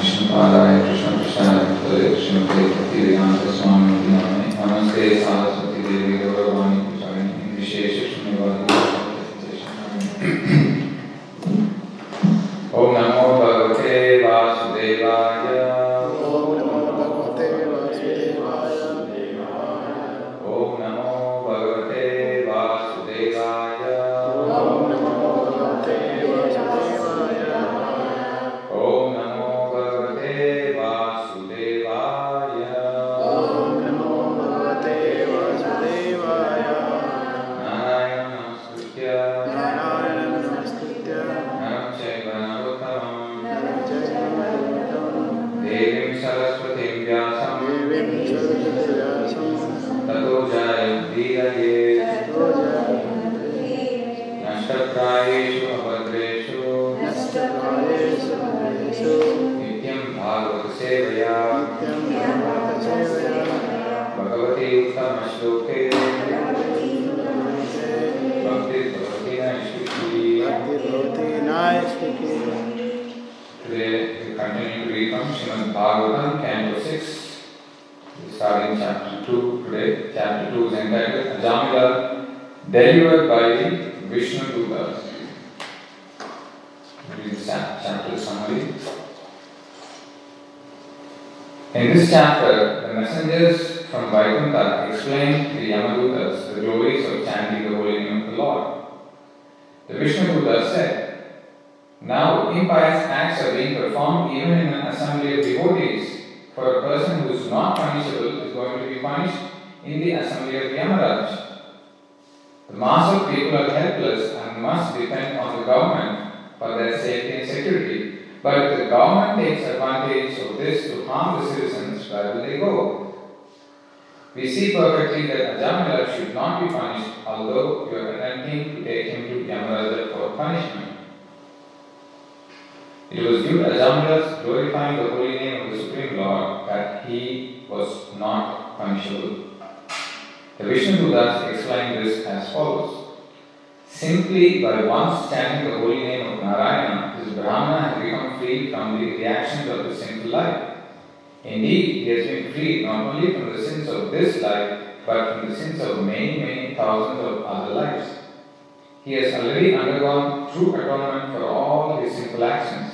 कृष्ण कृष्ण कृष्ण कृष्ण स्वामी नमस्ते for their safety and security. But the government takes advantage of this to harm the citizens, where will they go? We see perfectly that Ajamila should not be punished, although you are attempting to take him to Yamaraja for punishment. It was due to Ajamila's glorifying the holy name of the Supreme Lord that he was not punishable. The Vishnudutas explained this as follows. Simply by once chanting the holy name of Narayana, this Brahmana has become free from the reactions of the sinful life. Indeed, he has been freed not only from the sins of this life, but from the sins of many, many thousands of other lives. He has already undergone true atonement for all his sinful actions.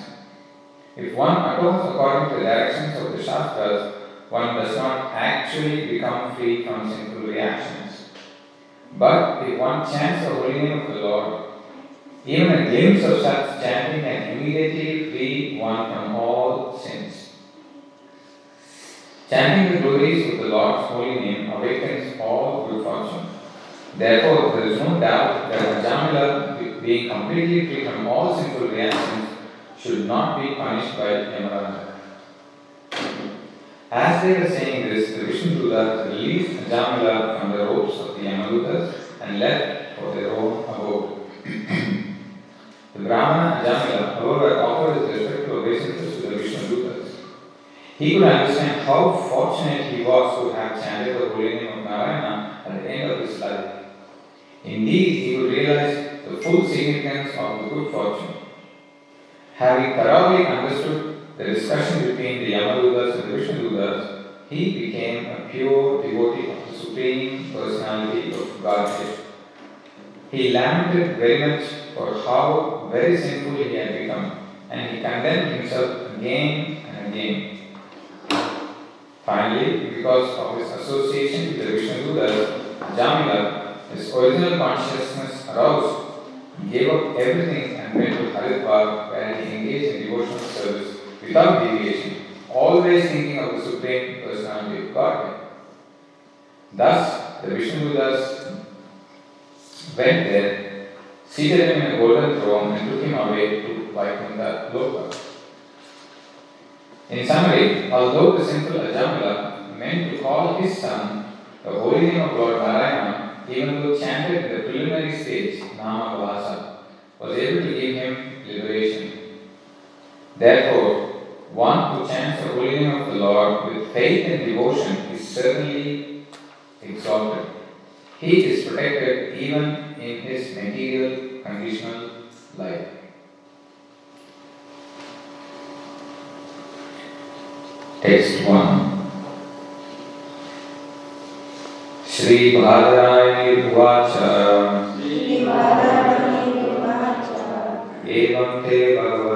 If one atones according to the directions of the Shastras, one does not actually become free from sinful reactions. But if one chance of holy name of the Lord, even a glimpse of such chanting can immediately free one from all sins. Chanting the glories of the Lord's holy name awakens all good fortune. Therefore, there is no doubt that Ajamila, being completely free from all sinful reactions, should not be punished by Yamaraja. As they were saying this, the Vishnudutas released Ajamila from the ropes of the Yamadutas and left for their own abode. the Brahmana Ajamila, however, offered his respectful obeisances to the Vishnudutas. He could understand how fortunate he was to have chanted the holy name of Narayana at the end of his life. Indeed, he would realize the full significance of the good fortune. Having thoroughly understood the discussion between the Yamadutas and the Vishnudutas, he became a pure devotee of the Supreme Personality of Godhead. He lamented very much for how very sinful he had become, and he condemned himself again and again. Finally, because of his association with the Vishnudutas, Jamila, his original consciousness aroused, gave up everything and went to Haridwar where he engaged in devotional service without deviation, always thinking of the Supreme Personality of Godhead. Thus, the Vishnudutas went there, seated him in a golden throne, and took him away to Vaikuntha Loka. In summary, although the simple Ajamila meant to call his son the holy name of Lord Narayana, even though chanted in the preliminary stage, Nama Vasa, was able to give him liberation. Therefore, one who chants the holy name of the Lord with faith and devotion is certainly exalted. He is protected even in his material conditional life. Text 1 श्रीभारवाच एवं ते भगवन्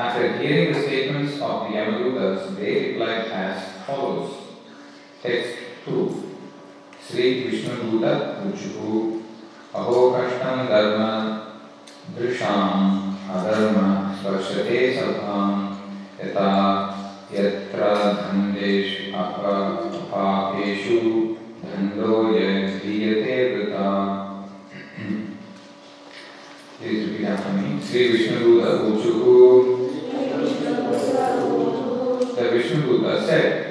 After hearing the statements of the Yamadutas, they replied as follows. Text 2 Sri Vishnu Duta Uchuhu Aho Kashtam Dharma Drisham Adharma Svarshate Sabham Yata Yatra Dhandesh Apapeshu Dhando Yadriyate Vrita Please repeat after me. Sri Vishnu Duta Uchuhu hacer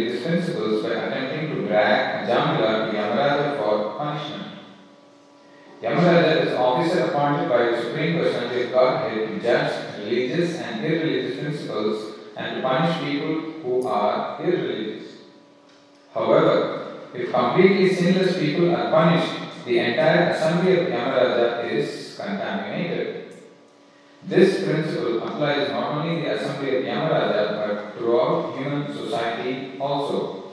these principles by attempting to drag Jamila to Yamaraja for punishment. Yamaraja is officer appointed by the Supreme Personality of Godhead to judge religious and irreligious principles and to punish people who are irreligious. However, if completely sinless people are punished, the entire assembly of Yamaraja is contaminated. This principle applies not only the assembly of Yamaraja but throughout human society also.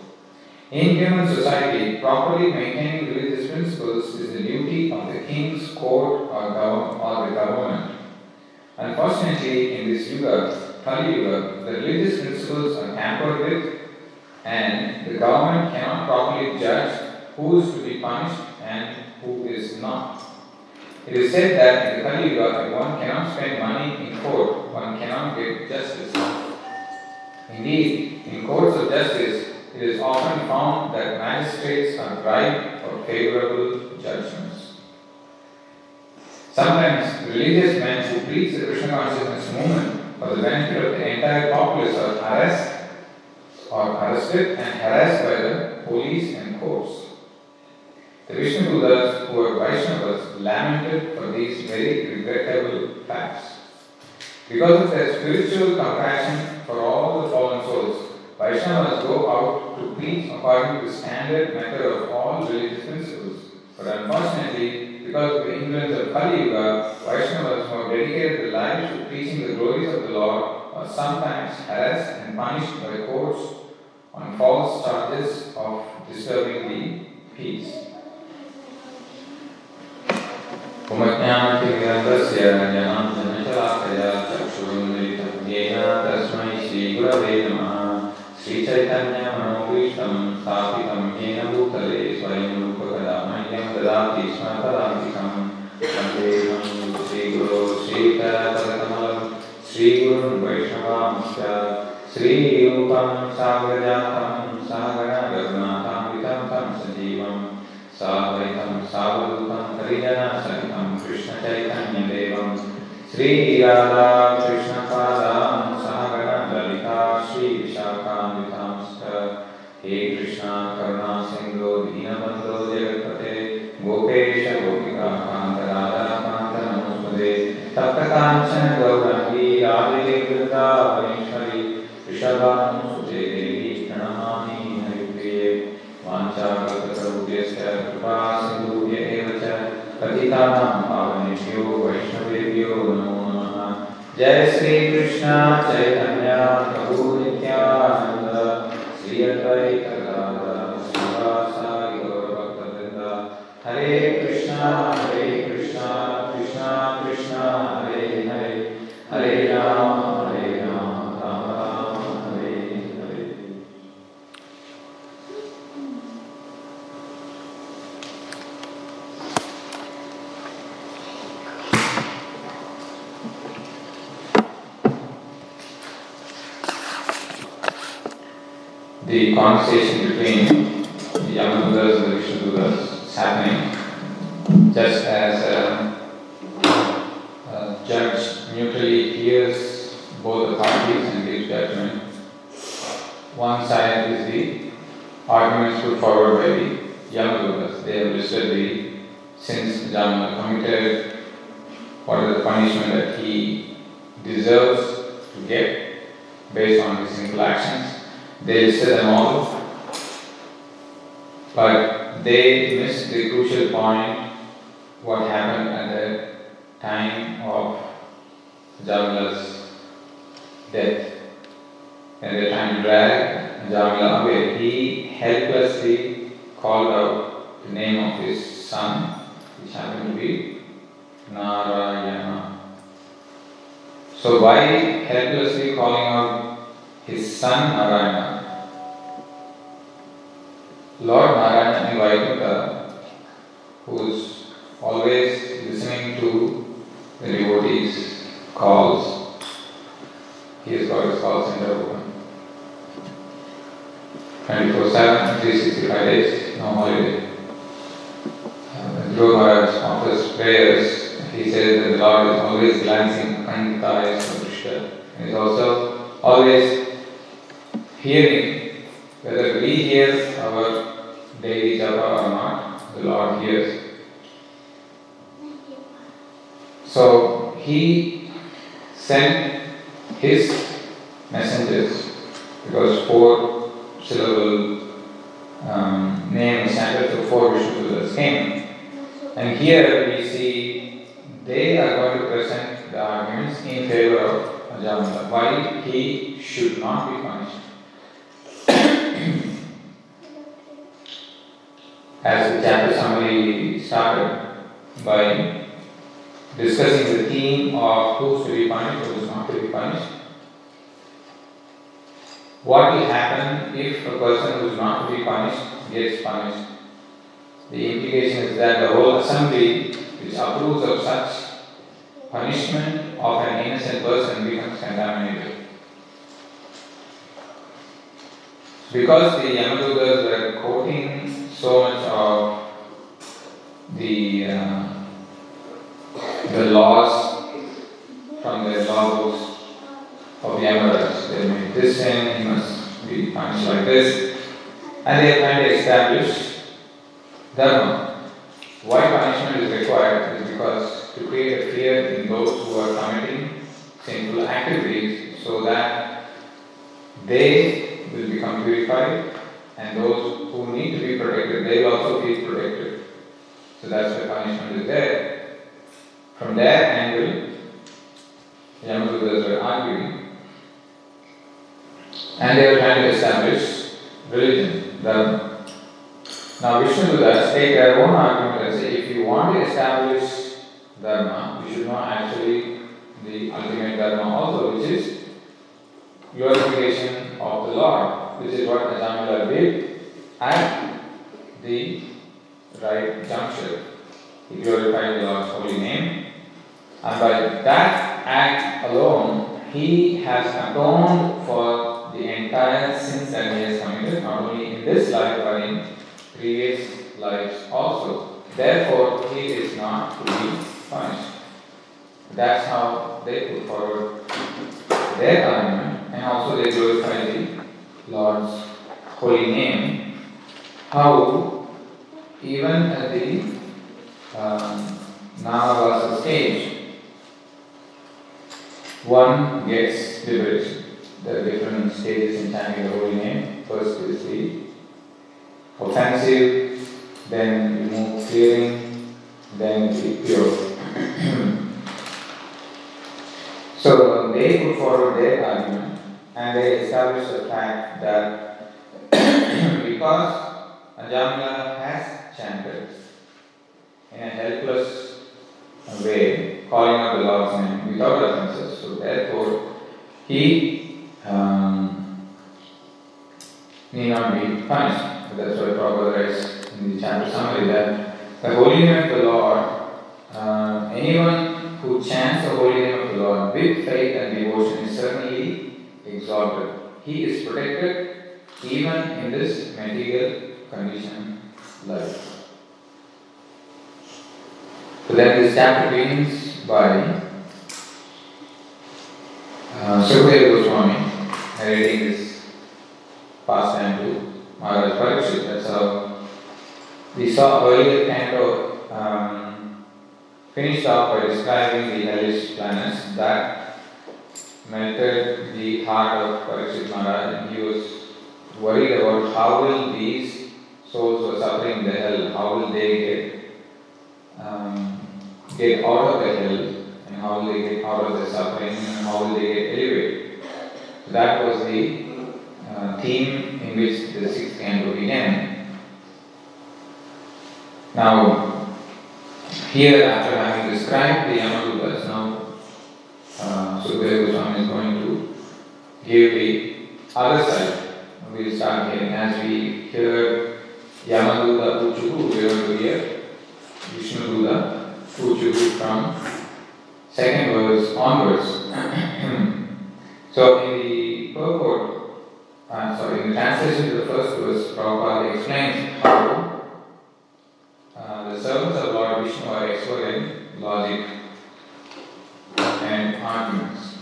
In human society, properly maintaining religious principles is the duty of the king's court or, gov- or the government. Unfortunately, in this yuga, Kali Yuga, the religious principles are tampered with and the government cannot properly judge who is to be punished and who is not. It is said that in the Kali Yuga, if one cannot spend money in court, one cannot get justice. Indeed, in courts of justice, it is often found that magistrates are bribed for favorable judgments. Sometimes religious men who preach the Krishna consciousness movement for the benefit of the entire populace are harassed or arrested and harassed by the police and courts. The Buddhas who were Vaishnavas lamented for these very regrettable facts. Because of their spiritual compassion for all the fallen souls, Vaishnavas go out to preach according to the standard method of all religious principles. But unfortunately, because of the influence of Kali Yuga, Vaishnavas who have dedicated their lives to preaching the glories of the Lord are sometimes harassed and punished by courts on false charges of disturbing the peace. उपज्ञानतिमिरन्दस्य जनार्दनशलाकया चक्षुरुन्मिलितं येन तस्मै श्रीगुरवे नमः श्रीचैतन्यमनोभीष्टं स्थापितं येन भूतले स्वयं रूपकदा मह्यं ददाति स्म तदान्तिकं वन्देहं श्रीगुरो श्रीकरपदकमलं श्रीगुरुन् वैष्णवांश्च श्रीरूपं सागरजातं सहगणरघुनाथान्वितं तं सजीवम् साद्वैतं सावधूतं हरिजनसहितं कृष्णचैतन्यदेवं श्रीराधा कृष्णपादां सहगणललिता श्रीविशाखान्वितांश्च। हे कृष्णा करुणा सिन्धो दीनबन्धो, जगत्पते, गोपेश, गोपिका कान्तराधा कान्तनमोस्मदे तप्तकाञ्चन गौरङ्गी राधे वृन्दावनेश्वरी वृषभानुसुते now, take committed, what is the punishment that he deserves to get based on his sinful actions. They listed them all, but they missed the crucial point what happened at the time of Jamala's death. When they trying to drag Jamala away, he helplessly called out the name of his son, which happened to be Narayana. So, why helplessly calling out his son Narayana? Lord Narayana in Vaikuntha, who is always listening to the devotees' calls, he has got his call center open. 24 7, 365 days, no holiday. Dhruva Maharaj offers prayers, he says that the Lord is always glancing Kanditaya Sadrishya. And is also always hearing whether we hear our daily japa or not, the Lord hears. So he sent his messengers because four syllable um, name is standard, so four Vishnu came. And here we see they are going to present the arguments in favor of Ajamala, why he should not be punished. As the chapter summary started by discussing the theme of who's to be punished, who's not to be punished. What will happen if a person who is not to be punished gets punished? The implication is that the whole assembly, which approves of such punishment of an innocent person, becomes contaminated. Because the Yamadutas were quoting so much of the uh, the laws from the law books of the Yamadas. They made this sin, he must be punished like this. And they of established dharma. Why punishment is required is because to create a fear in those who are committing sinful activities so that they will become purified and those who need to be protected, they will also feel protected. So that's why punishment is there. From their angle, Yamadutas were arguing and they were trying to establish religion, dharma. Now Vishnu Vishnudutas take their own argument and say if you want to establish dharma, you should know actually the ultimate dharma also, which is glorification of the Lord, which is what Ajamila did at the right juncture. He glorified the Lord's holy name, and by that act alone, he has atoned for the entire sins that he has committed, not only in this life but in previous lives also. Therefore, he is not to be punished. That's how they put forward their argument, and also they glorify the Lord's holy name. How even at the um, Namavasa stage, one gets liberation. There are different stages in chanting the holy name. First is the offensive, then you move clearing, then the pure. so they put forward their argument and they established the fact that because Ajamila has chanted in a helpless way, calling out the Lord's name without offenses, so therefore he um, need not be punished. That's why Prabhupada writes in the chapter summary that the holy name of the Lord, uh, anyone who chants the holy name of the Lord with faith and devotion is certainly exalted. He is protected even in this material condition life. So then this chapter begins by uh, Sukadeva Goswami narrating this pastime to Maharaj Parikshit. How we saw earlier canto um, finished off by describing the hellish planets that melted the heart of Parikshit Maharaj and he was worried about how will these souls who are suffering in the hell, how will they get um, get out of the hell and how will they get out of the suffering and how will they get elevated. So that was the uh, theme in which the sixth canto began. Now, here after having described the Yamadutas, now uh, Sukadeva Goswami is going to give the other side. We'll start hearing as we hear Yamaduta Uchuku, we are going to hear Vishnuduta Uchuku from second verse onwards. so in the purport, uh, sorry, in the translation to the first verse, Prabhupada explains how uh, the servants of Lord Vishnu are expert in logic and arguments.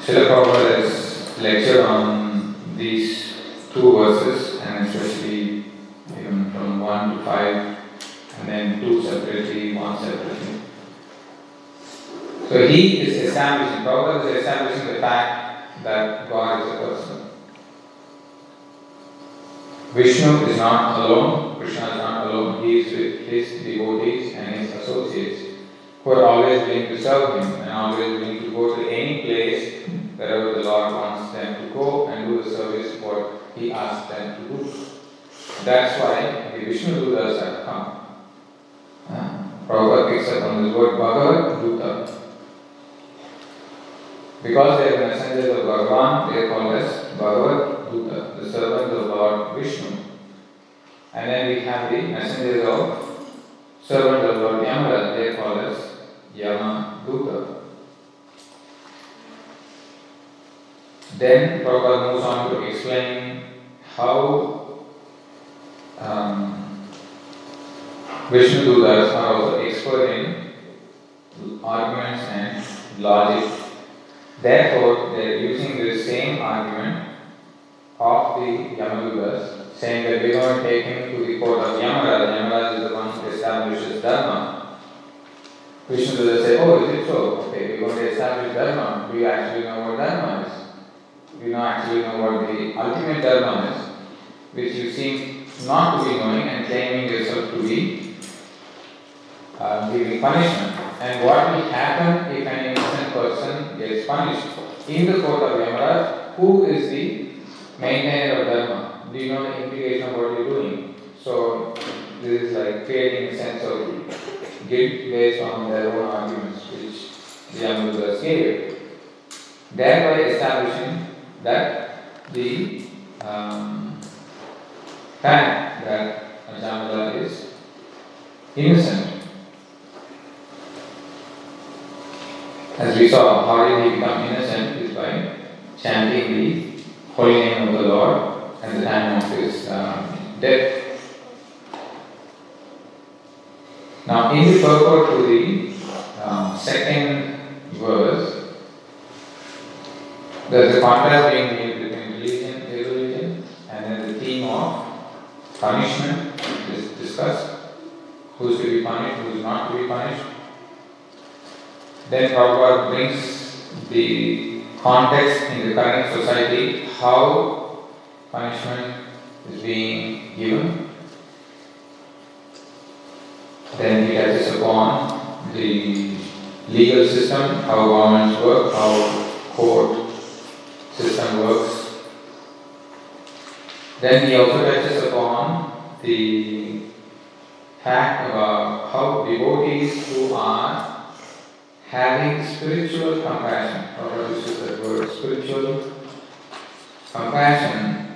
Srila Prabhupada has lectured on these two verses and especially even from 1 to 5 and then 2 separately, 1 separately. So he is establishing, Prabhupada is establishing the fact that God is a person. Vishnu is not alone, Krishna is not alone, he is with his devotees and his associates who are always willing to serve him and always willing to go to any place wherever the Lord wants them to go and do the service what he asks them to do. That's why the Vishnu Dutas have come. Uh, Prabhupada picks up on this word Bhagavad. Because they are messengers of Bhagavan, they are called as Bhagavad the servants of Lord Vishnu. And then we have the messengers of servant of Lord Yamaraj, they are called as Yama Duta. Then Prabhupada moves on to explain how um, Vishnu Dutas are also expert in arguments and logic. Therefore, they are using the same argument of the Yamadutas, saying that we're going to take him to the court of Yamaraj. Yamaraj is the one who establishes Dharma. Vishnu Dutas say, Oh, is it so? Okay, we're going to establish Dharma. Do you actually know what Dharma is? Do You know actually know what the ultimate Dharma is, which you seem not to be knowing and claiming yourself to be uh, giving punishment. And what will happen if an innocent person gets punished? In the court of Yamaraj, who is the maintainer of Dharma? Do you know the implication of what you're doing? So, this is like creating a sense of guilt based on their own arguments, which the Yamadutas gave. Thereby establishing that the um, fact that Jamala is innocent. As we saw, how did he become innocent is by chanting the holy name of the Lord at the time of his um, death. Now, in the purport to the um, second verse, there's a contrast being made between religion, irreligion, and then the theme of punishment is discussed. Who's to be punished, who's not to be punished. Then Prabhupada brings the context in the current society, how punishment is being given. Then he touches upon the legal system, how governments work, how court system works. Then he also touches upon the fact about how devotees who are having spiritual compassion, or used that word, spiritual compassion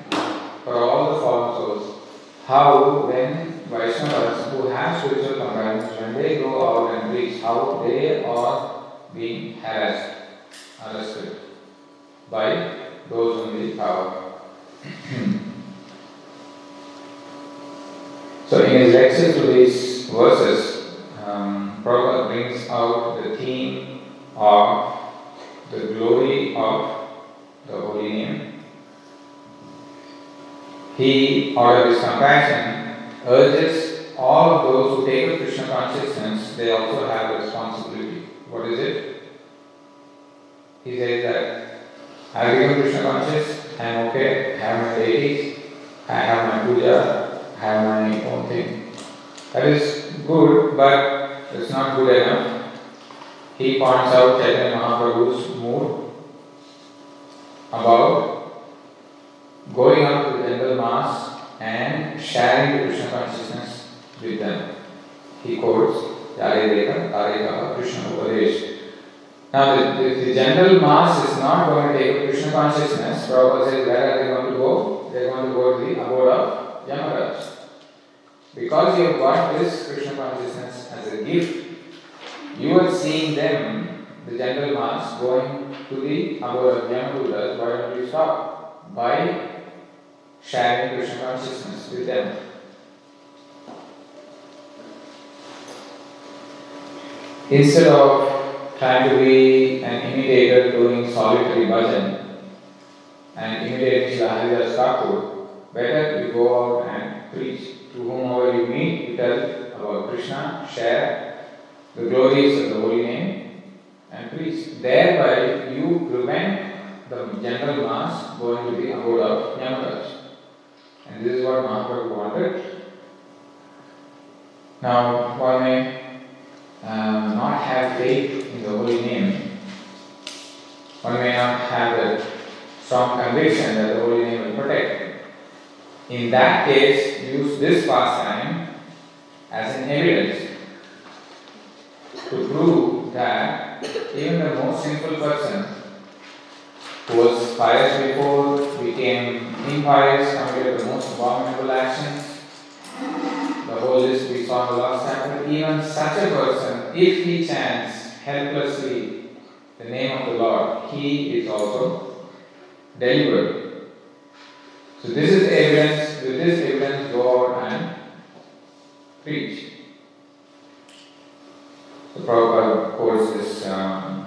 for all the fallen souls, how when Vaishnavas who have spiritual compassion, when they go out and preach, how they are being harassed, arrested by those in the power. so in his lecture to these verses, um, Prabhupada brings out the theme of the glory of the holy name. He, out of his compassion, urges all of those who take up Krishna consciousness, they also have a responsibility. What is it? He says that I become Krishna conscious, I am okay, I have my deities, I have my puja, I have my own thing. That is good, but it's not good enough. He points out Chaitanya Mahaprabhu's mood about going up to the general mass and sharing the Krishna consciousness with them. He quotes Yare Deka, Tare Krishna Upadesh. Now, the, the, general mass is not going to take Krishna consciousness. Prabhupada says, where are they going to go? They are going to go to the abode of Yamaraj. Because you have got this Krishna consciousness as a gift, you are seeing them, the general mass, going to the of Yamadutas. Why don't you stop? By sharing Krishna consciousness with them. Instead of trying to be an imitator doing solitary bhajan and imitating Srila Haridas Thakur, better you go out and preach to whomever you meet, you tell about Krishna, share the glories of the holy name, and please. thereby you prevent the general mass going to the abode of Yamaraj. And this is what Mahaprabhu wanted. Now, one may uh, not have faith in the holy name, one may not have a strong conviction that the holy name will protect. In that case, use this pastime as an evidence to prove that even the most sinful person who was pious before became impious, committed the most abominable actions. The whole list we saw in the last chapter. Even such a person, if he chants helplessly the name of the Lord, he is also delivered. So this is evidence, with this evidence go out and preach. So Prabhupada quotes this um,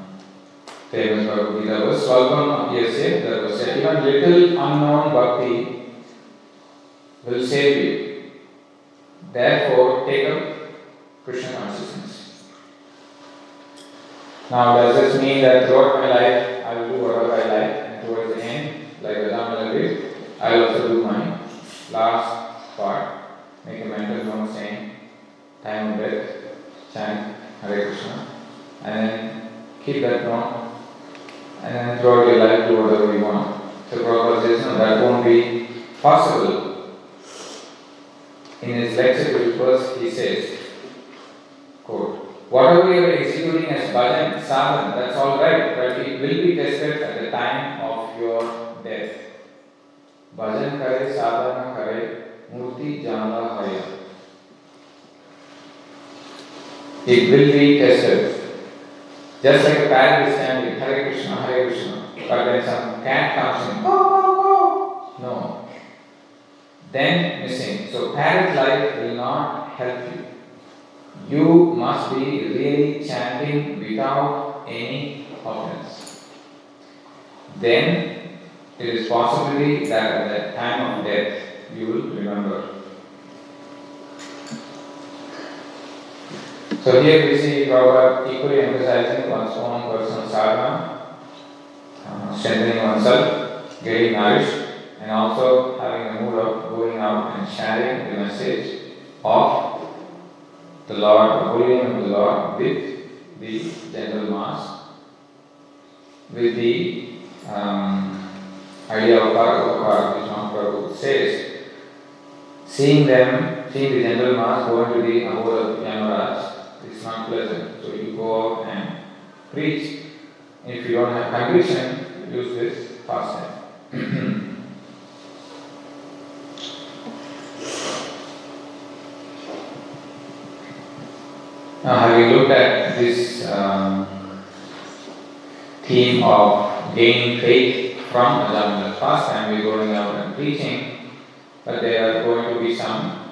famous Bhagavad Gita verse, Svalpam apyasya dharmasya, even little unknown bhakti will save you. Therefore, take up Krishna consciousness. Now, does this mean that throughout my life I will do whatever I like, and towards the end, like Radha did, I will also do my last part, make a mental note saying, time of death, chant Hare Krishna, and keep that note, and throughout your life do whatever you want. So Prabhupada says, no, that won't be possible. In his lecture first he says, quote, Whatever you are executing as bhajan, sadhana, that's all right, but it will be tested at the time of your death. Bhajan kare, sadhana kare, murti jana haya. It will be tested. Just like a parrot is standing, Hare Krishna, Hare Krishna, but when some cat comes in, go, go, go, no. Then missing. So parrot life will not help you. You must be really chanting without any offense. Then it is possibility that at the time of death you will remember. So here we see Prabhupada equally emphasizing one's own personal sadhana, uh, strengthening oneself, getting nourished, and also having a mood of going out and sharing the message of the Lord, the holy name of the Lord, with the general mass, with the um, idea of Parakapakar, which Mahaprabhu says, seeing them, seeing the general mass go into the abode of Yamaraj, it's not pleasant. So you go out and preach. If you don't have conviction, use this pastime. now, having looked at this um, theme of gaining faith from Ajamala's pastime, we're going out and preaching, but there are going to be some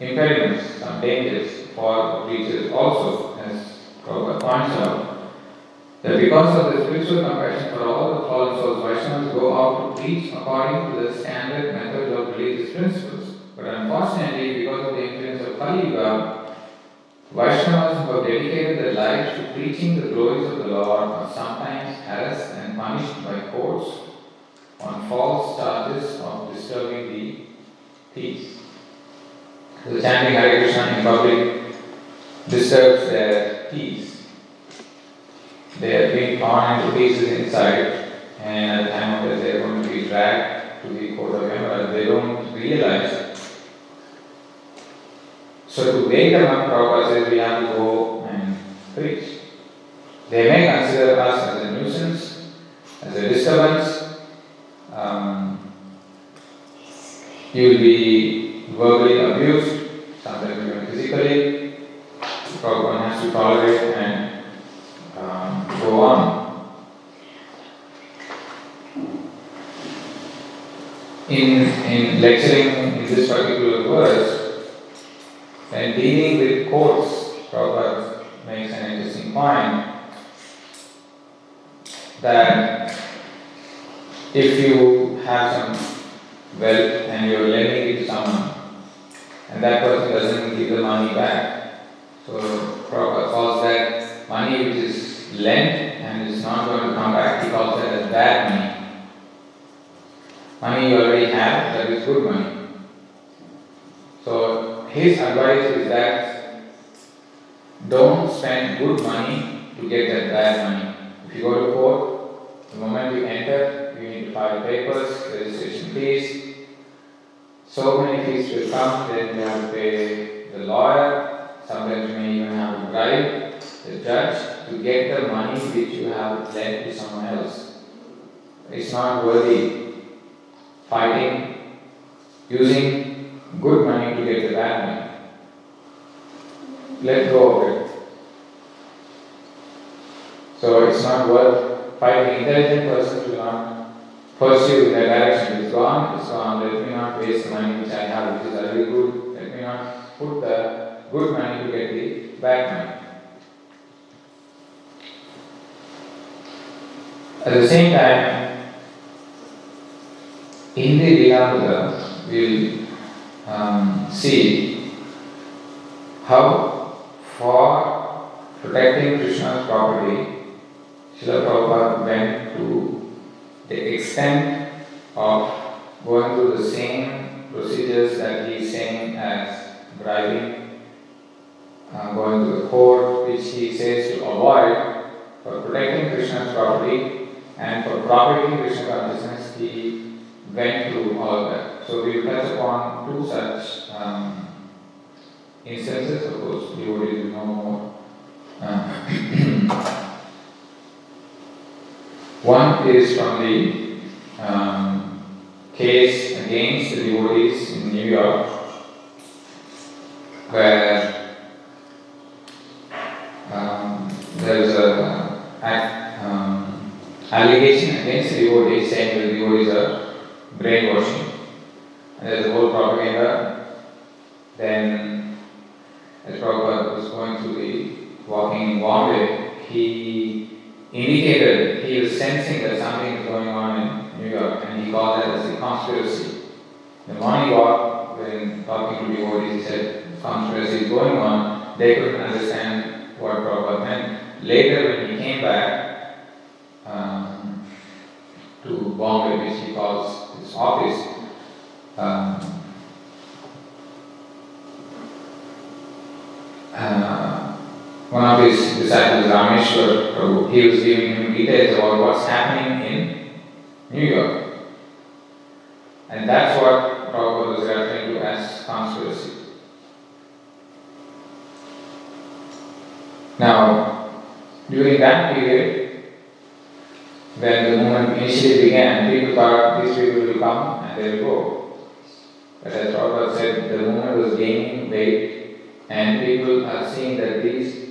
impediments, some dangers for preachers also, as Prabhupada points out, that because of the spiritual compassion for all the fallen souls, Vaishnavas go out to preach according to the standard method of religious principles. But unfortunately, because of the influence of Kali Yuga, Vaishnavas who have dedicated their lives to preaching the glories of the Lord are sometimes harassed and punished by courts on false charges of disturbing the peace. The chanting Hare Krishna in public disturbs their peace. They are being torn into pieces inside, and at the time of death, they are going to be dragged to the court of Yamaraj. They don't realize. So, to wake them up, Prabhupada says we have to go and preach. They may consider us as a nuisance, as a disturbance. Um, you will be verbally abused, sometimes even physically. Prabhupada has to tolerate and um, go on. In, in lecturing in this particular verse, and dealing with courts, Prabhupada makes an interesting point that if you have some wealth and you're lending it to someone, and that person doesn't give the money back, so Prabhupada calls that money which is lent and is not going to come back, he calls that as bad money. Money you already have, that is good money. So his advice is that don't spend good money to get that bad money. If you go to court, the moment you enter, you need to file papers, registration fees. So many fees will come, then you have to pay the lawyer, sometimes you may even have to bribe the judge to get the money which you have lent to someone else. It's not worthy fighting, using good money to get the bad money. Let go of it. So it's not worth fighting. Intelligent person will not pursue in that direction. It's gone, it's gone. Let me not waste money which I have, which is already good. Let me not put the good money to get the bad money. At the same time, in the Lilamrita, we'll um, see how for protecting Krishna's property, Srila Prabhupada went to the extent of going through the same procedures that he is saying as bribing, uh, going to the court, which he says to avoid for protecting Krishna's property and for propagating Krishna consciousness, he went through all that. So we will touch upon two such um, instances. Of course, devotees will know more. Uh, One is from the um, case against the devotees in New York, where um, there is a, a um, allegation against the devotees saying that the devotees are brainwashing. And there's a whole propaganda. Then, as Prabhupada was going through the walking in Bombay, he indicated he was sensing that something is going on in New York and he called that as a conspiracy. The morning walk, when talking to devotees, he said, conspiracy is going on. They couldn't understand what Prabhupada meant. Later, when he came back to Bombay, which he calls his office, um, uh, one of his disciples, Rameshwar Prabhu, he was giving him details about what's happening in New York. And that's what Prabhupada was referring to as conspiracy. Now, during that period, when the movement initially began, people thought these people will come and they will go. But as Prabhupada said, the movement was gaining weight and people are seeing that these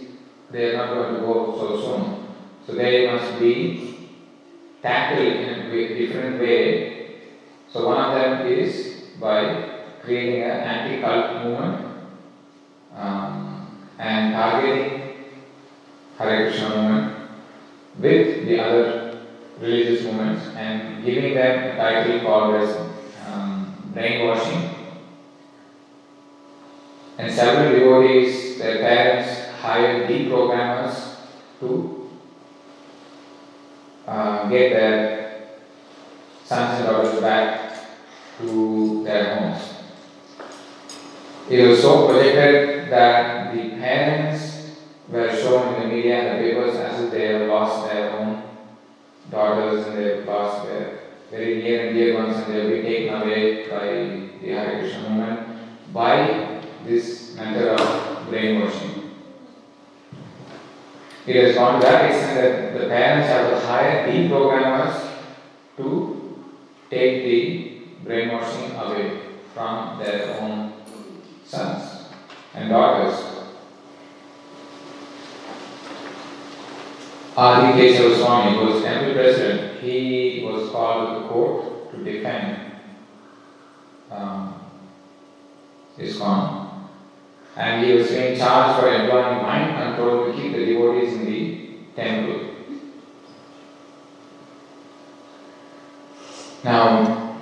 they are not going to go so soon. So they must be tackled in a different way. So one of them is by creating an anti-cult movement um, and targeting Hare Krishna movement with the other religious movements and giving them a title called as um, brainwashing. And several devotees, their parents hire deprogrammers to uh, get their sons and daughters back to their homes. It was so projected that the parents were shown in the media and the papers as if they have lost their daughters and their lost their very near and dear ones and they have been taken away by the Hare Krishna movement by this matter of brainwashing. It has gone that extent that the parents have to hire deprogrammers to take the brainwashing away from their own sons and daughters. Adi Kesava Swami was temple president. He was called to the court to defend um, ISKCON. And he was being charged for employing mind control to keep the devotees in the temple. Now,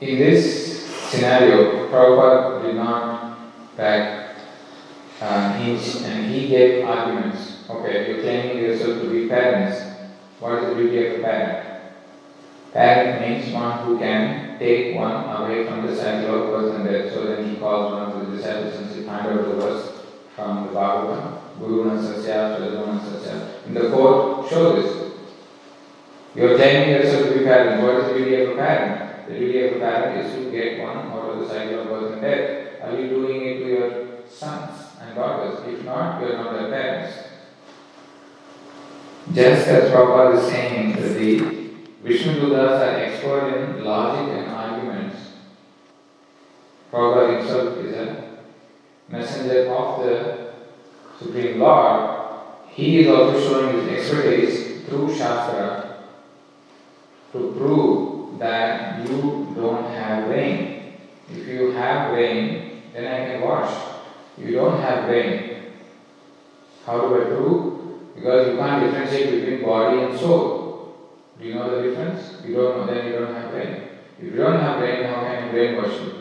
in this scenario, Prabhupada did not back uh, hinge and he gave arguments. Okay, you're claiming yourself to be parents, what is the duty of a parent? Parent means one who can take one away from the cycle of birth and death. So then he calls one of the disciples and says, find out the verse from the Bhagavatam, Guru Nasasya, Chadana Nasasya. In the court, show this. You are claiming yourself to be parent. What is the duty of a parent? The duty of a parent is to get one out of the cycle of birth and death. Are you doing it to your sons and daughters? If not, you are not their parents. Just as Prabhupada is saying that the Vishnu Dutas are expert in logic and arguments, Prabhupada himself is a messenger of the Supreme Lord. He is also showing his expertise through Shastra to prove that you don't have rain. If you have rain, then I can wash. You don't have rain. How do I prove? Because you can't differentiate between body and soul. Do you know the difference? You don't know, then you don't have brain. If you don't have brain, how can you brainwash you?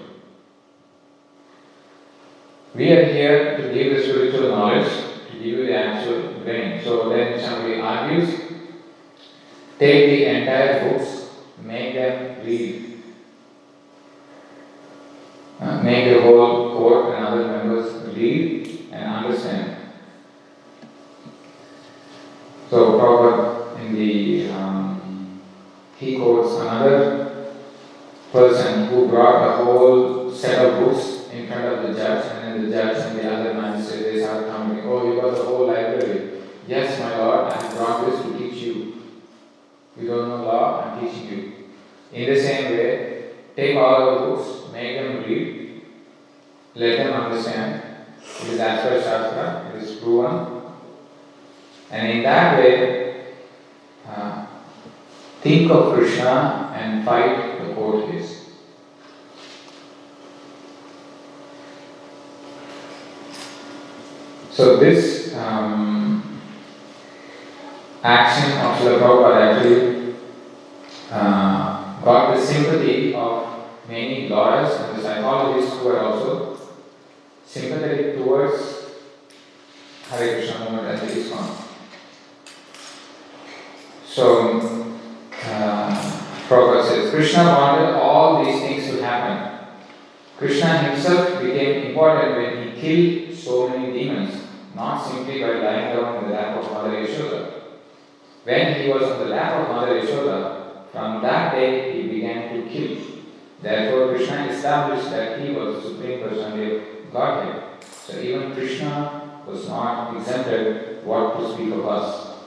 We are here to give the spiritual knowledge, to give you the actual brain. So then somebody argues, take the entire books, make them read. Uh, make the whole court and other members read and understand. So Prabhupada in the um, he quotes another person who brought a whole set of books in front of the judge, and then the judge and the other magistrate they start coming. Oh, you got the whole library. Yes, my lord, I have brought this to teach you. You don't know law, I'm teaching you. In the same way, take all the books, make them read, let them understand. It is as per Shastra, it is proven. And in that way, uh, think of Krishna and fight the court case. So this um, action of Srila Prabhupada actually uh, got the sympathy of many lawyers and the psychologists who are also sympathetic towards Hare Krishna movement and the ISKCON. So, uh, Prabhupada says, Krishna wanted all these things to happen. Krishna himself became important when he killed so many demons, not simply by lying down in the lap of Mother Yashoda. When he was on the lap of Mother Yashoda, from that day he began to kill. Therefore, Krishna established that he was the Supreme Personality of Godhead. So even Krishna was not exempted what to speak of us.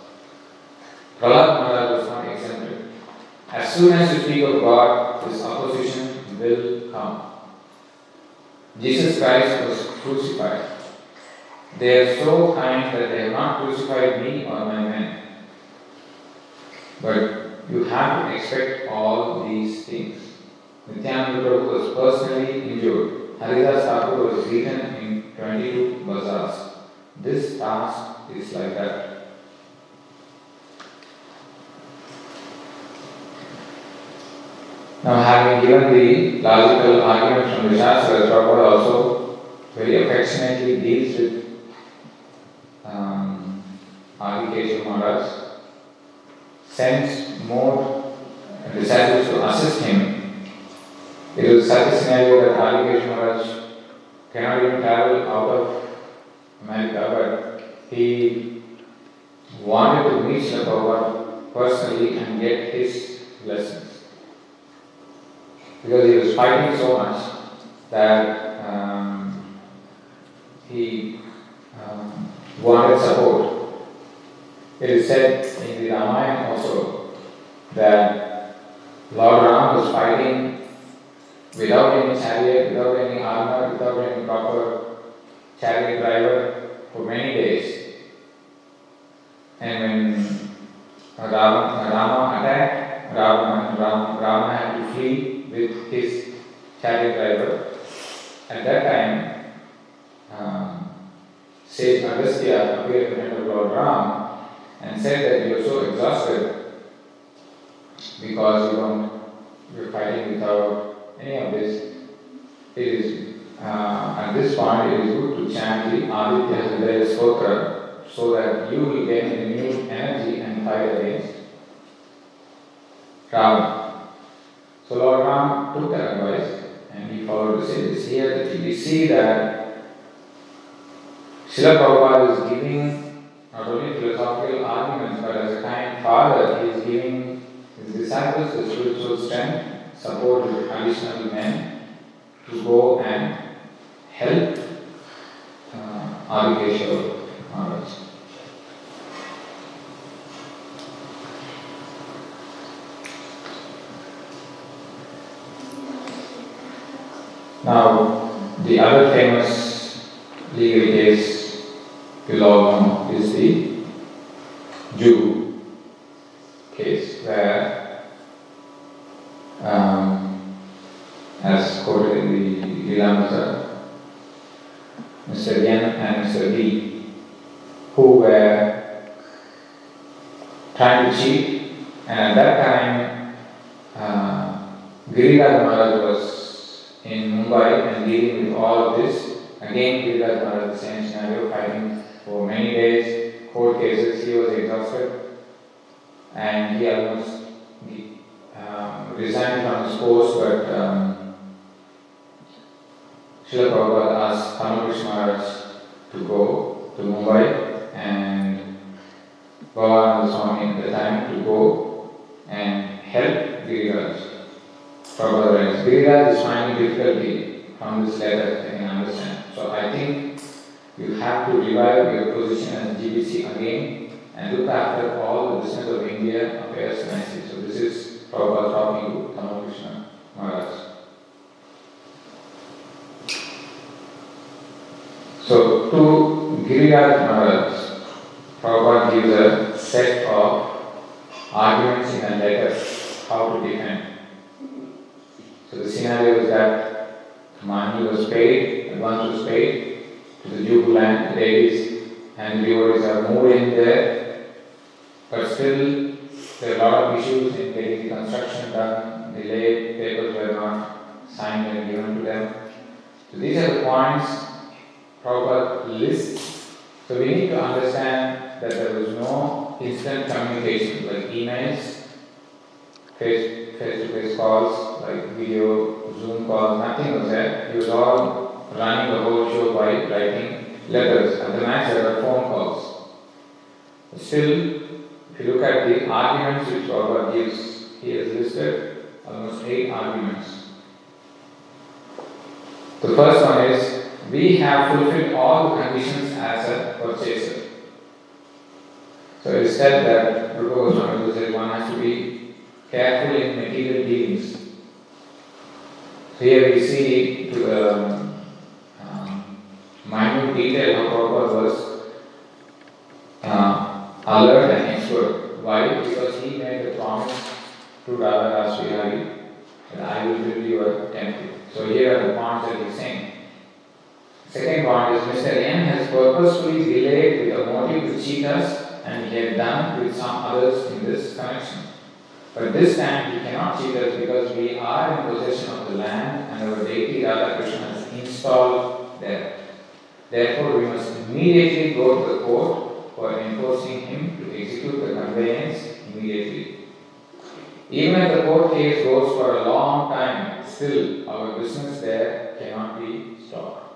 Prahlad Maharaj was not exempted. As soon as you speak of God, this opposition will come. Jesus Christ was crucified. They are so kind that they have not crucified me or my men. But you have to expect all these things. Nityananda Prabhu was personally injured. Haridas Thakur was beaten in 22 bazaars. This task is like that. Now, having given the logical argument from the Shastra, Prabhupada also very affectionately deals with um, Adi Maharaj, sends more disciples to assist him. It was such a scenario that Adi Maharaj cannot even travel out of America, but he wanted to meet Srila Prabhupada personally and get his blessings because he was fighting so much that um, he um, wanted support. It is said in the Ramayana also that Lord Ram was fighting without any chariot, without any armor, without any proper chariot driver for many days. And when Rama, Rama attacked, Rama, Rama, Rama had to flee with his chariot driver. At that time, um, sage Agastya appeared in front of Lord Ram and said that you are so exhausted because you don't, you're fighting without any of this. It is uh, at this point it is good to chant the Aditya Hridaya so that you will gain renewed energy and fight against Ravana. So Lord Ram took that advice and he followed the sages. Here we see that Srila Prabhupada is giving not only philosophical arguments but as a kind father he is giving his disciples the spiritual strength, support with additional men to go and help uh, Adi Kesava Maharaj. Now, the other famous legal case you all is the Juhu case, where, um, as quoted in the Lilamrita, Mr. Yen and Mr. D, who were trying to cheat, and at that time, uh, Giriraj Maharaj was in Mumbai and dealing with all of this. Again, Giriraj Maharaj, the same scenario, fighting for many days, court cases, he was exhausted, and he almost he, um, resigned from his post, but um, Srila Prabhupada asked Tamal Krishna Maharaj to go to Mumbai and Bhavananda Swami at the time to go and help Giriraj. Prabhupada writes, Giriraj is finding difficulty from this letter, I can understand. So I think you have to revive your position as GBC again after all the business of India affairs nicely. So this is Prabhupada talking to Tamal Krishna Maharaj. So to Giriraj Maharaj, Prabhupada gives a set of arguments in a letter how to defend. So the scenario is that money was paid, advance was paid to the Juhu land, ladies and devotees are moved in there, but still there are a lot of issues in getting the construction done, delayed, papers were not signed and given to them. So these are the points Prabhupada lists. So we need to understand that there was no instant communication like emails, face to face calls, like video, Zoom calls, nothing was there. He was all running the whole show by writing letters. At the max, there were phone calls. Still, you look at the arguments which Prabhupada gives, he has listed almost eight arguments. The first one is we have fulfilled all the conditions as a purchaser. So it is said that Rupa Goswami one has to be careful in material dealings. So here we see to the um, minute detail how Prabhupada was uh, alert and expert. Why? Because he made a promise to Radha Rasabihari that I will build your temple. So here are the points that he's saying. Second point is Mr. N has purposefully delayed with a motive to cheat us and he had done with some others in this connection. But this time he cannot cheat us because we are in possession of the land and our deity Radha Krishna is installed there. Therefore, we must immediately go to the court for enforcing him to conveyance immediately. Even if the court case goes for a long time, still our business there cannot be stopped.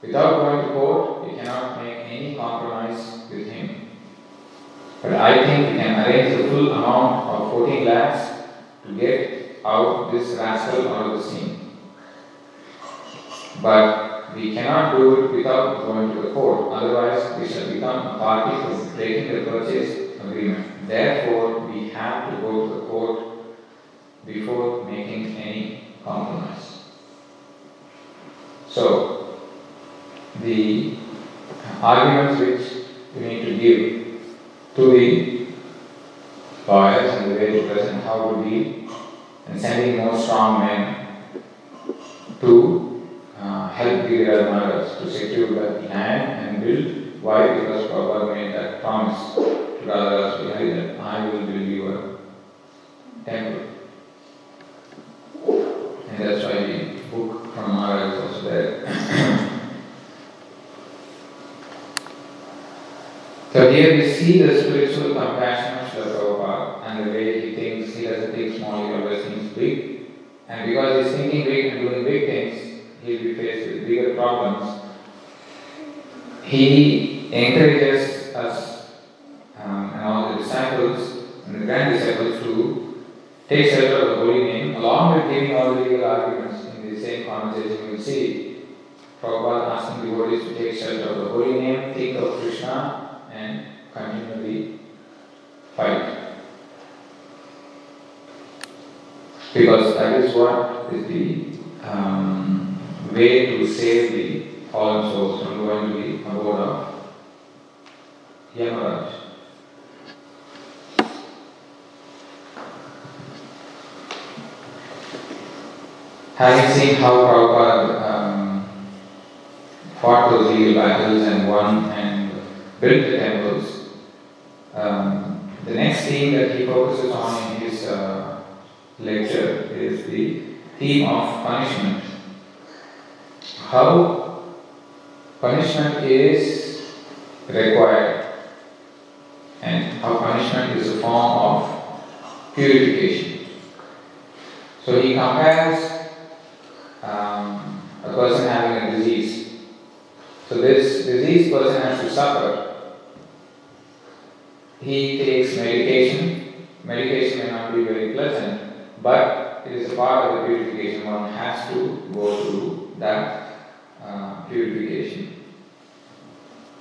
Without going to court, we cannot make any compromise with him. But I think we can arrange the full amount of 14 lakhs to get out this rascal out of the scene. But we cannot do it without going to the court, otherwise, we shall become a party to breaking the purchase agreement. Therefore, we have to go to the court before making any compromise. So, the arguments which we need to give to the lawyers and the way to how to deal and sending more strong men to uh, help the Maharaj to secure the land and build. Why? Because Prabhupada made that promise to Radha Rasabihari that I will build your temple. And that's why the book from Maharaj also there. So here we see the spiritual compassion of Srila Prabhupada and the way he thinks, he doesn't think small, he always thinks big. And because he's thinking big and doing big things, he'll be faced with bigger problems. He encourages us um, and all the disciples and the grand disciples to take shelter of the holy name, along with giving all the legal arguments in the same conversation. We'll see Prabhupada asking devotees to take shelter of the holy name, think of Krishna, and continually fight. Because that is what is the um, way to save the fallen souls from going to the abode of Yamaraj. Having seen how Prabhupada um, fought those legal battles and won and built the temples, um, the next theme that he focuses on in his uh, lecture is the theme of punishment. How punishment is required and how punishment is a form of purification. So he compares um, a person having a disease. So this diseased person has to suffer. He takes medication. Medication may not be very pleasant, but it is a part of the purification. One has to go through that uh, purification.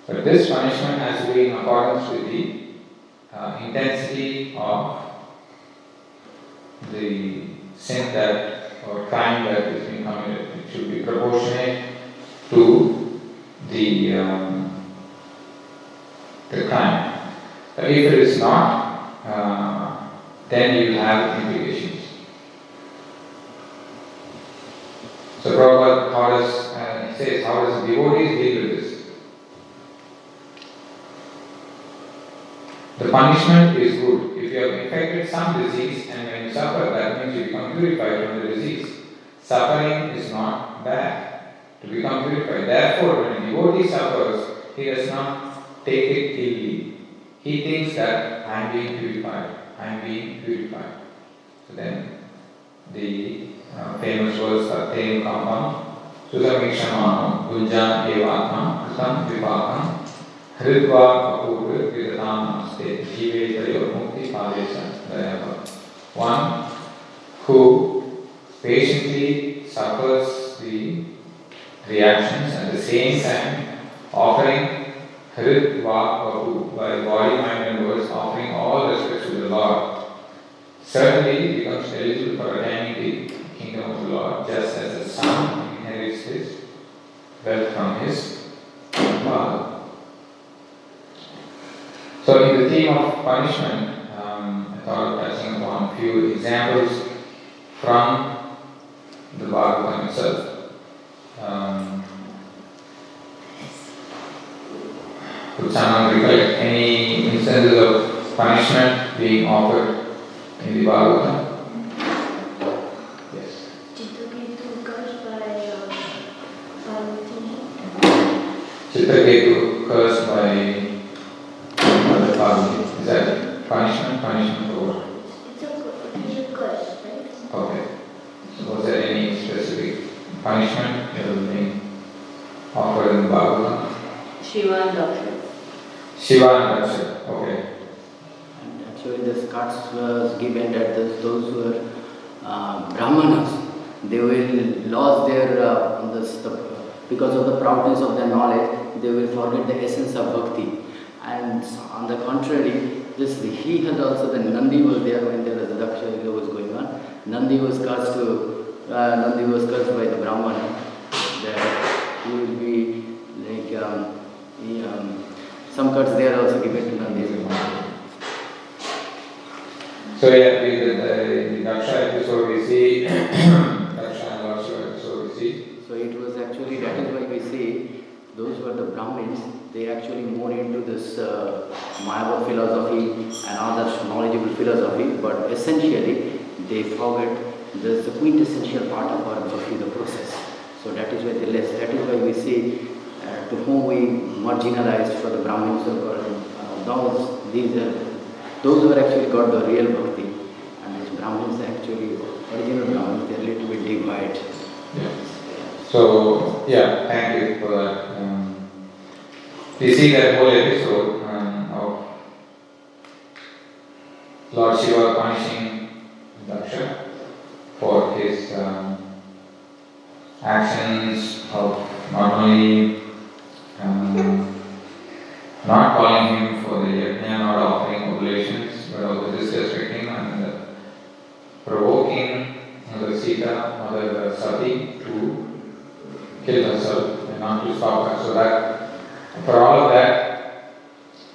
But this punishment has to be in accordance with the uh, intensity of the sin that or crime that is being committed. It should be proportionate to the um, the crime. But if it is not, uh, then you have implications. So Prabhupada uh, he says, how does devotees deal with this? The punishment is good. If you have infected some disease and when you suffer, that means you become purified from the disease. Suffering is not bad to become purified. Therefore, when a devotee suffers, he does not take it illy. He thinks that I am being purified. I am being purified. So then, the uh, famous words are Tem Kampam, सुसमीक्षमाणो भुजान् एवात्मा कृतं One who patiently suffers the reactions at the same time offering Hrit Vaku by body, mind, and words, offering all respects to the Lord, certainly becomes eligible for attaining the kingdom of the Lord, just as the son inherits his wealth from his father so, in the theme of punishment, um, I thought of touching upon a few examples from the Bhagavatam itself. Um, could someone recollect any instances of punishment being offered in the Bhagavatam? Chitraketu cursed by Mother Parvati. Is that punishment? Punishment for what? It's a, curse, right? Okay. So was there any specific punishment that was being offered in the Bhagavatam? Shiva and Daksha. Shiva and Daksha. Okay. And actually, the Scots was given that those, those who were uh, Brahmanas, they will lose their uh, this, the, because of the proudness of their knowledge, they will forget the essence of bhakti. And on the contrary, this he had also the Nandi was there when there was the Daksha Yajna was going on. Nandi was cursed to uh, Nandi was cursed by the Brahmana that he will be like um, he, um, some cuts they are also given to Nandi. So yeah, the, the, the Daksha episode we see Daksha and Daksha episode we see. So it was actually that is why we say those who are the Brahmins, they actually more into this uh, Mayavad philosophy and other knowledgeable philosophy, but essentially they forget the, the quintessential part of our bhakti, the process. So that is why they less. That is why we say uh, to whom we marginalized for the Brahmins or uh, those these are those who are actually got the real bhakti. And these Brahmins actually, original Brahmins, they are little bit divided. Yeah. So, yeah, thank you for that. We see that whole episode um, of Lord Shiva punishing Daksha for his um, actions of not only um, not calling him for the yajna, not offering oblations, but also disrespecting and uh, provoking Mother Sita, Mother Sati to kill herself and not to stop her. So that for all of that,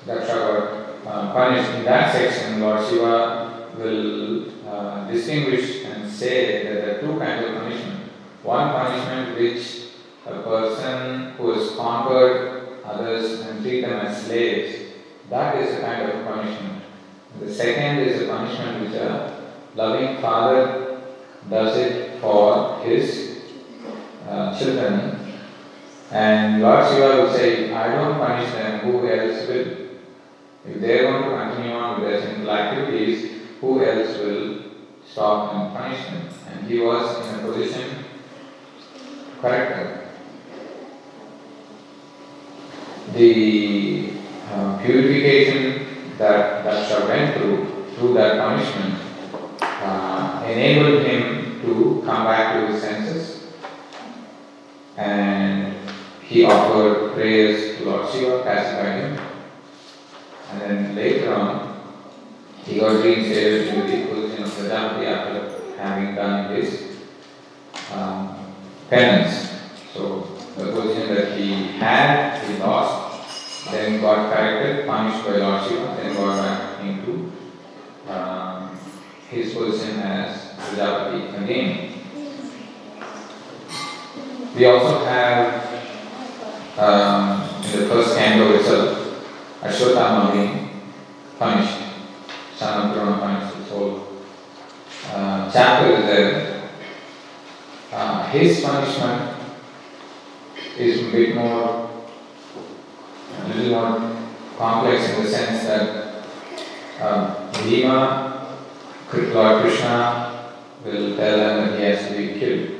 Daksha got uh, punished. In that section, Lord Shiva will uh, distinguish and say that there are two kinds of punishment. One punishment which a person who has conquered others and treat them as slaves, that is a kind of punishment. The second is a punishment which a loving father does it for his uh, children. And Lord Shiva will say, I don't punish them, who else will? If they going to continue on with their sinful activities, who else will stop and punish them? And he was in a position to correct them. The uh, purification that Daksha went through, through that punishment, uh, enabled him to come back to his senses and he offered prayers to Lord Shiva, pacified him, and then later on he got reinstated into the position of Prajapati after having done his um, penance. So the position that he had, he lost, then got corrected, punished by Lord Shiva, then got back into um, his position as Prajapati again. We also have canto itself, Ashwatthama being punished, son of Drona punished, this whole uh, chapter is there. Uh, his punishment is a bit more, a little more complex in the sense that Bhima, Lord Krishna will tell them that he has to be killed.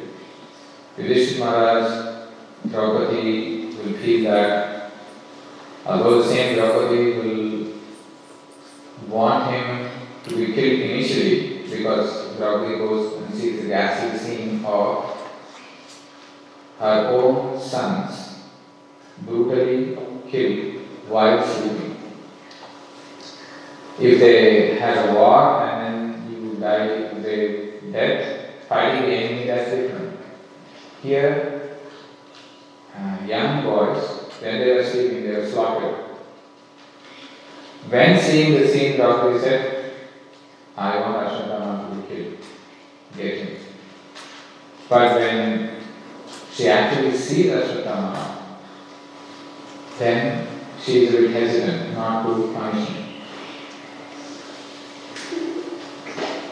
Yudhishthira Maharaj, Draupadi will feel that although the same Draupadi will want him to be killed initially because Draupadi goes and sees the ghastly scene of her own sons brutally killed while sleeping. If they had a war and then you die, they dead, fighting the enemy, that's different. Here, uh, young boys, when they were sleeping, they were slaughtered. When seeing the scene, Draupadi said, I want Ashwatthama to be killed. Get him. But when she actually sees Ashwatthama, then she is a bit hesitant not to punish him.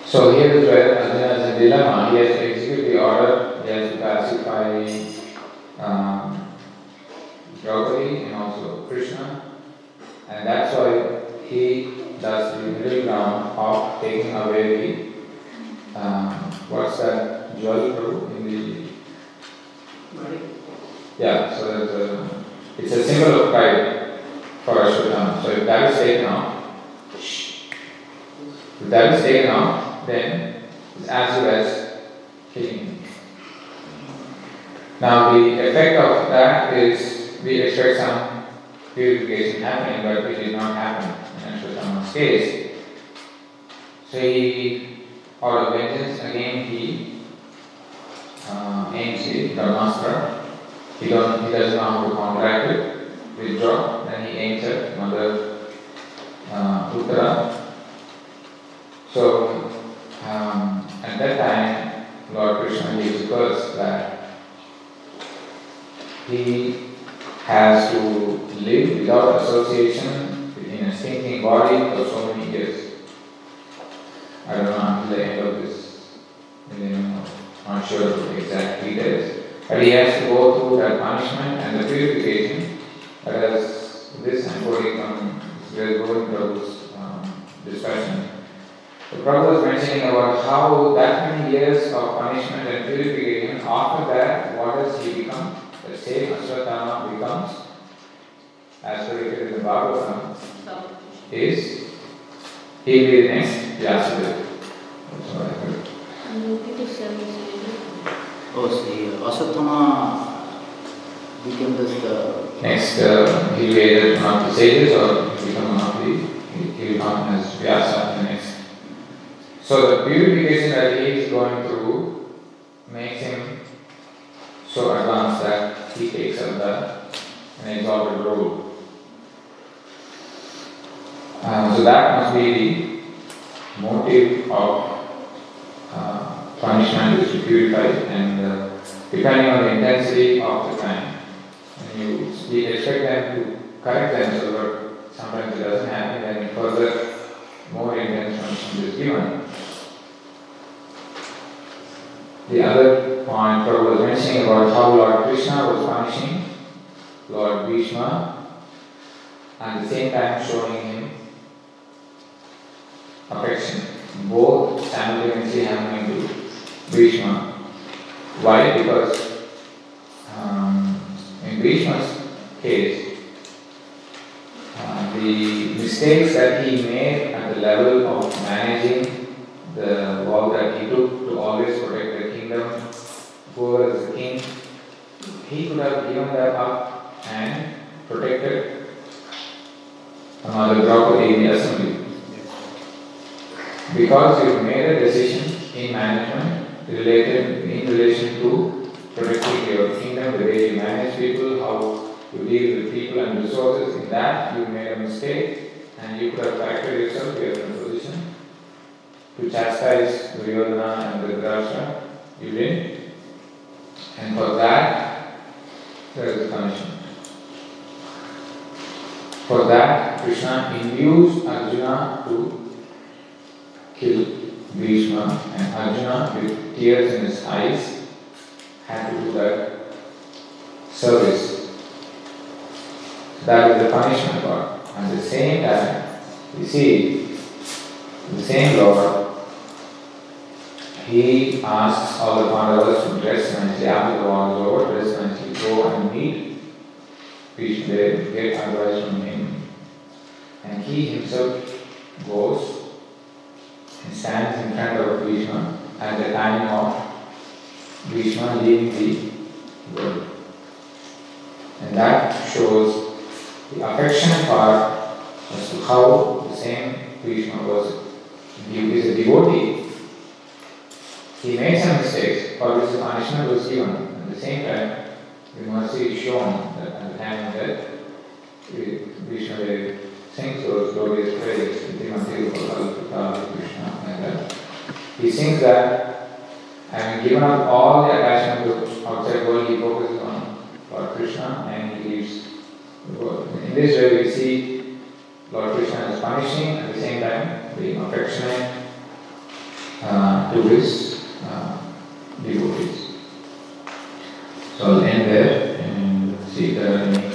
So here is where Arjuna has a dilemma. He has to execute the order, he has to pacify um, Draupadi and also Krishna. And that's why he does the middle ground of taking away the, um, what's that jewel Prabhu, in the yeah, so that uh, it's a symbol of pride for Ashwatthama. So if that is taken off, if that is taken off, then it's as good as killing. Now the effect of that is we expect some purification happening, but it did not happen in Ashwatthama's case. So he, out of vengeance, again he uh, aims the Brahmastra. He, don't, he doesn't know how to counteract it, withdraw, then he aims at Mother uh, Uttara. So um, at that time, Lord Krishna gives a curse that he has to live without association in a stinking body for so many years. I don't know until the end of this, I'm not sure the exact details. But he has to go through that punishment and the purification. Whereas this I'm quoting from Sri Prabhu's um, discussion. The Prabhu was mentioning about how that many years of punishment and purification, after that, what does he become? The same Ashwatthama becomes, as predicted in the Bhagavatam, is he will be the next Vyasadeva. That's what I heard. Maybe to seven years. Oh, see, Ashwatthama became this uh, Next, uh, he will be either one of the sages or become one of the, he will come as Vyasa the next. So the purification that he is going through makes him so advanced that he takes up the an exalted role. Uh, so that must be the motive of uh, punishment is to purify and uh, depending on the intensity of the crime. And you expect them to correct themselves, but sometimes it doesn't happen, then further more intense punishment is given. The other point Prabhu was mentioning about how Lord Krishna was punishing Lord Bhishma and at the same time showing him affection, both simultaneously happening to Bhishma. Why? Because um, in Bhishma's case, uh, the mistakes that he made at the level of managing the vow that he took to always protect the kingdom, who was the king, he could have given that up and protected another Draupadi in the assembly. Because you made a decision in management related in relation to protecting your kingdom, the way you manage people, how you deal with people and resources, in that you made a mistake and you could have corrected yourself, you are in a position to chastise Duryodhana and Dhritarashtra, you didn't. And for that, there is punishment. For that, Krishna induced Arjuna to kill Bhishma, and Arjuna, with tears in his eyes, had to do that service. That is the punishment part. At the same time, you see, the same Lord, he asks all the Pandavas to dress nicely after the war is over, dress nicely, go and meet Bhishma, they get advice from him. And he himself goes and stands in front of Bhishma at the time of Bhishma leaving the world. And that shows the affection part as to how the same Bhishma was. He is a devotee. He made some mistakes for which the punishment was given. At the same time, the mercy is shown that at the time of death, Bhishma sings those glorious praises, Krishna, like that. He sings that having given up all the attachment to outside world, he focuses on Lord Krishna and he leaves the world. In this way, we see Lord Krishna is punishing at the same time being affectionate uh, to his uh, devotees. So I'll end there and see if there are any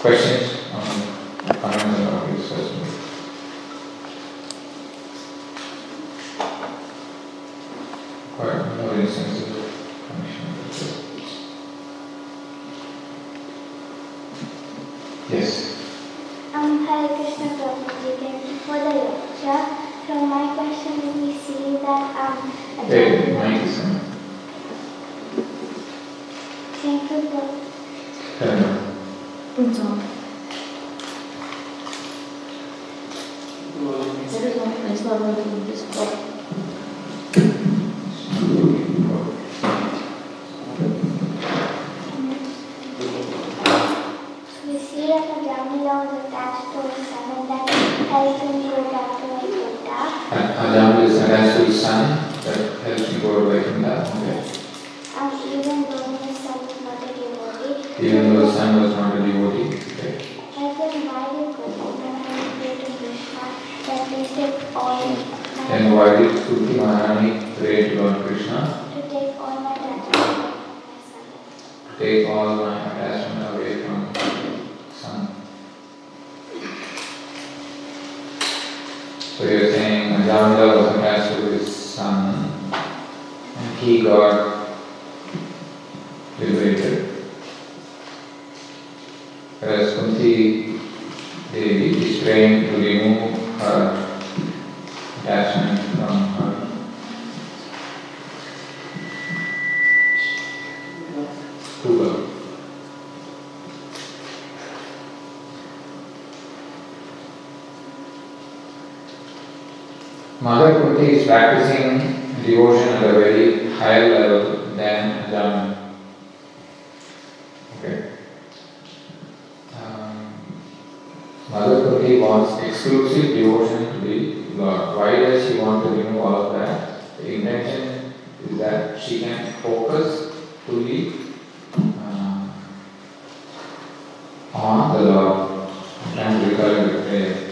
questions on comments about this question. Quite more instances of punishment. Yes. Um, Hare Krishna Prabhuji, thank you for the lecture. So my question is, we see that um, a Hey, gentleman- Mike is on. Thank you, Prabhu. Turn on. It's on. That is not, it's not working this part. We see that Ajamila was attached to his son and that helped him go back to Vaikuntha. And Ajam is attached to his son that helps me go to Vaikuntha. Okay. Um, even though his son was not a devotee. Was not a devotee. Pray to Lord Krishna to take all my attachment away from son? So you're saying Jamila was attached to his son and he got liberated. Whereas Kunti Devi is trying to remove her attachment from her Kuba. Mother Kunti is practicing devotion at a very higher level than Ajahn. Okay. Um, Mother Kunti wants exclusive devotion to the Lord. Why does she want to remove all of that? The intention is that she can focus fully uh, on the Lord and recurring with prayer.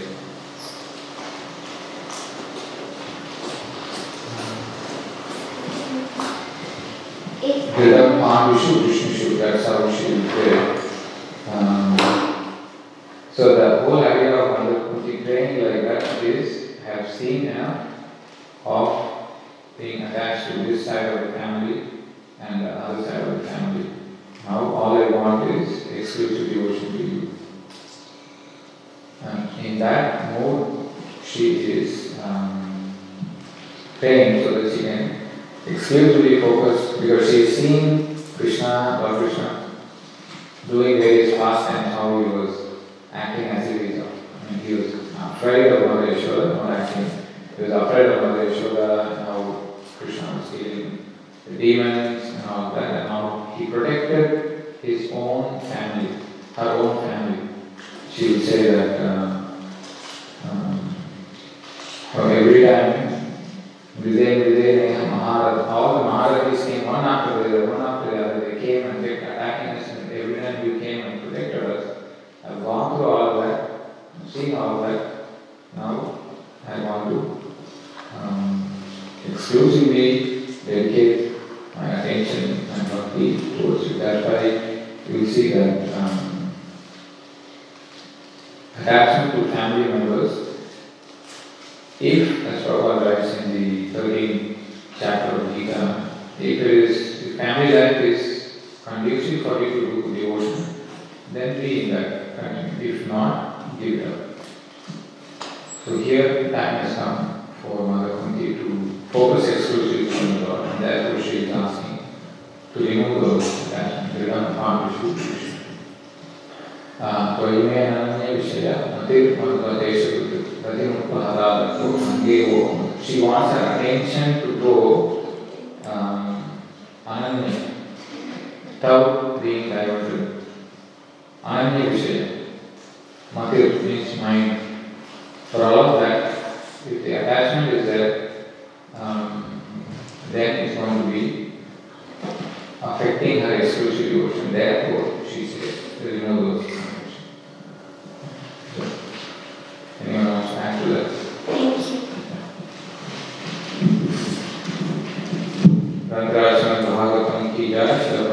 If Hridam Mahavishu Vishnu that's how she will pray. Um, so the whole idea of Mother Kunti praying like that is, I have seen enough of being attached to this side of the family and the other side of the family. Now all I want is exclusive devotion to you. And in that mode, she is um, praying so that she can exclusively focus because she has seen Krishna, Lord Krishna, doing various pastimes, how he was acting as if he's, I mean, he was afraid of Mother Yashoda, not acting. He was afraid of Mother Yashoda, and how Krishna was killing the demons and all that, and how he protected his own family, her own family. She would say that uh, um, every time Vijay, Vijay, all the Maharajas came one after the other, one after the other. They came and kept attacking us, and every time you came and protected us. I've gone through all that, seen all that. Now I want to um, exclusively dedicate my attention and bhakti towards you. That's why you will see that um, attachment to family members if, as Prabhupada writes in the 13th chapter of Gita, if it is, if family life is conducive for you to do devotion, then be in that if not, give up. So here time has come for Mother Kunti to focus exclusively on the Lord, and therefore she is asking to remove those attachments, become fond of Shri ತ್ವಯಿಮೇನೇ ವಿಷಯ ಮತಿರ್ಮನ್ವದೇಶವಿದು ಪ್ರತಿಮುಖದಾದಕ್ಕೂ ಹಂಗೇ ಓ she wants being diverted ananya vishaya matir means mind for all of that if the attachment is there um, then it's going to be affecting her exclusive devotion therefore she says remove those Anyone wants to add to that? thank you. Rangarajana Bhagavatam ki jai, Srila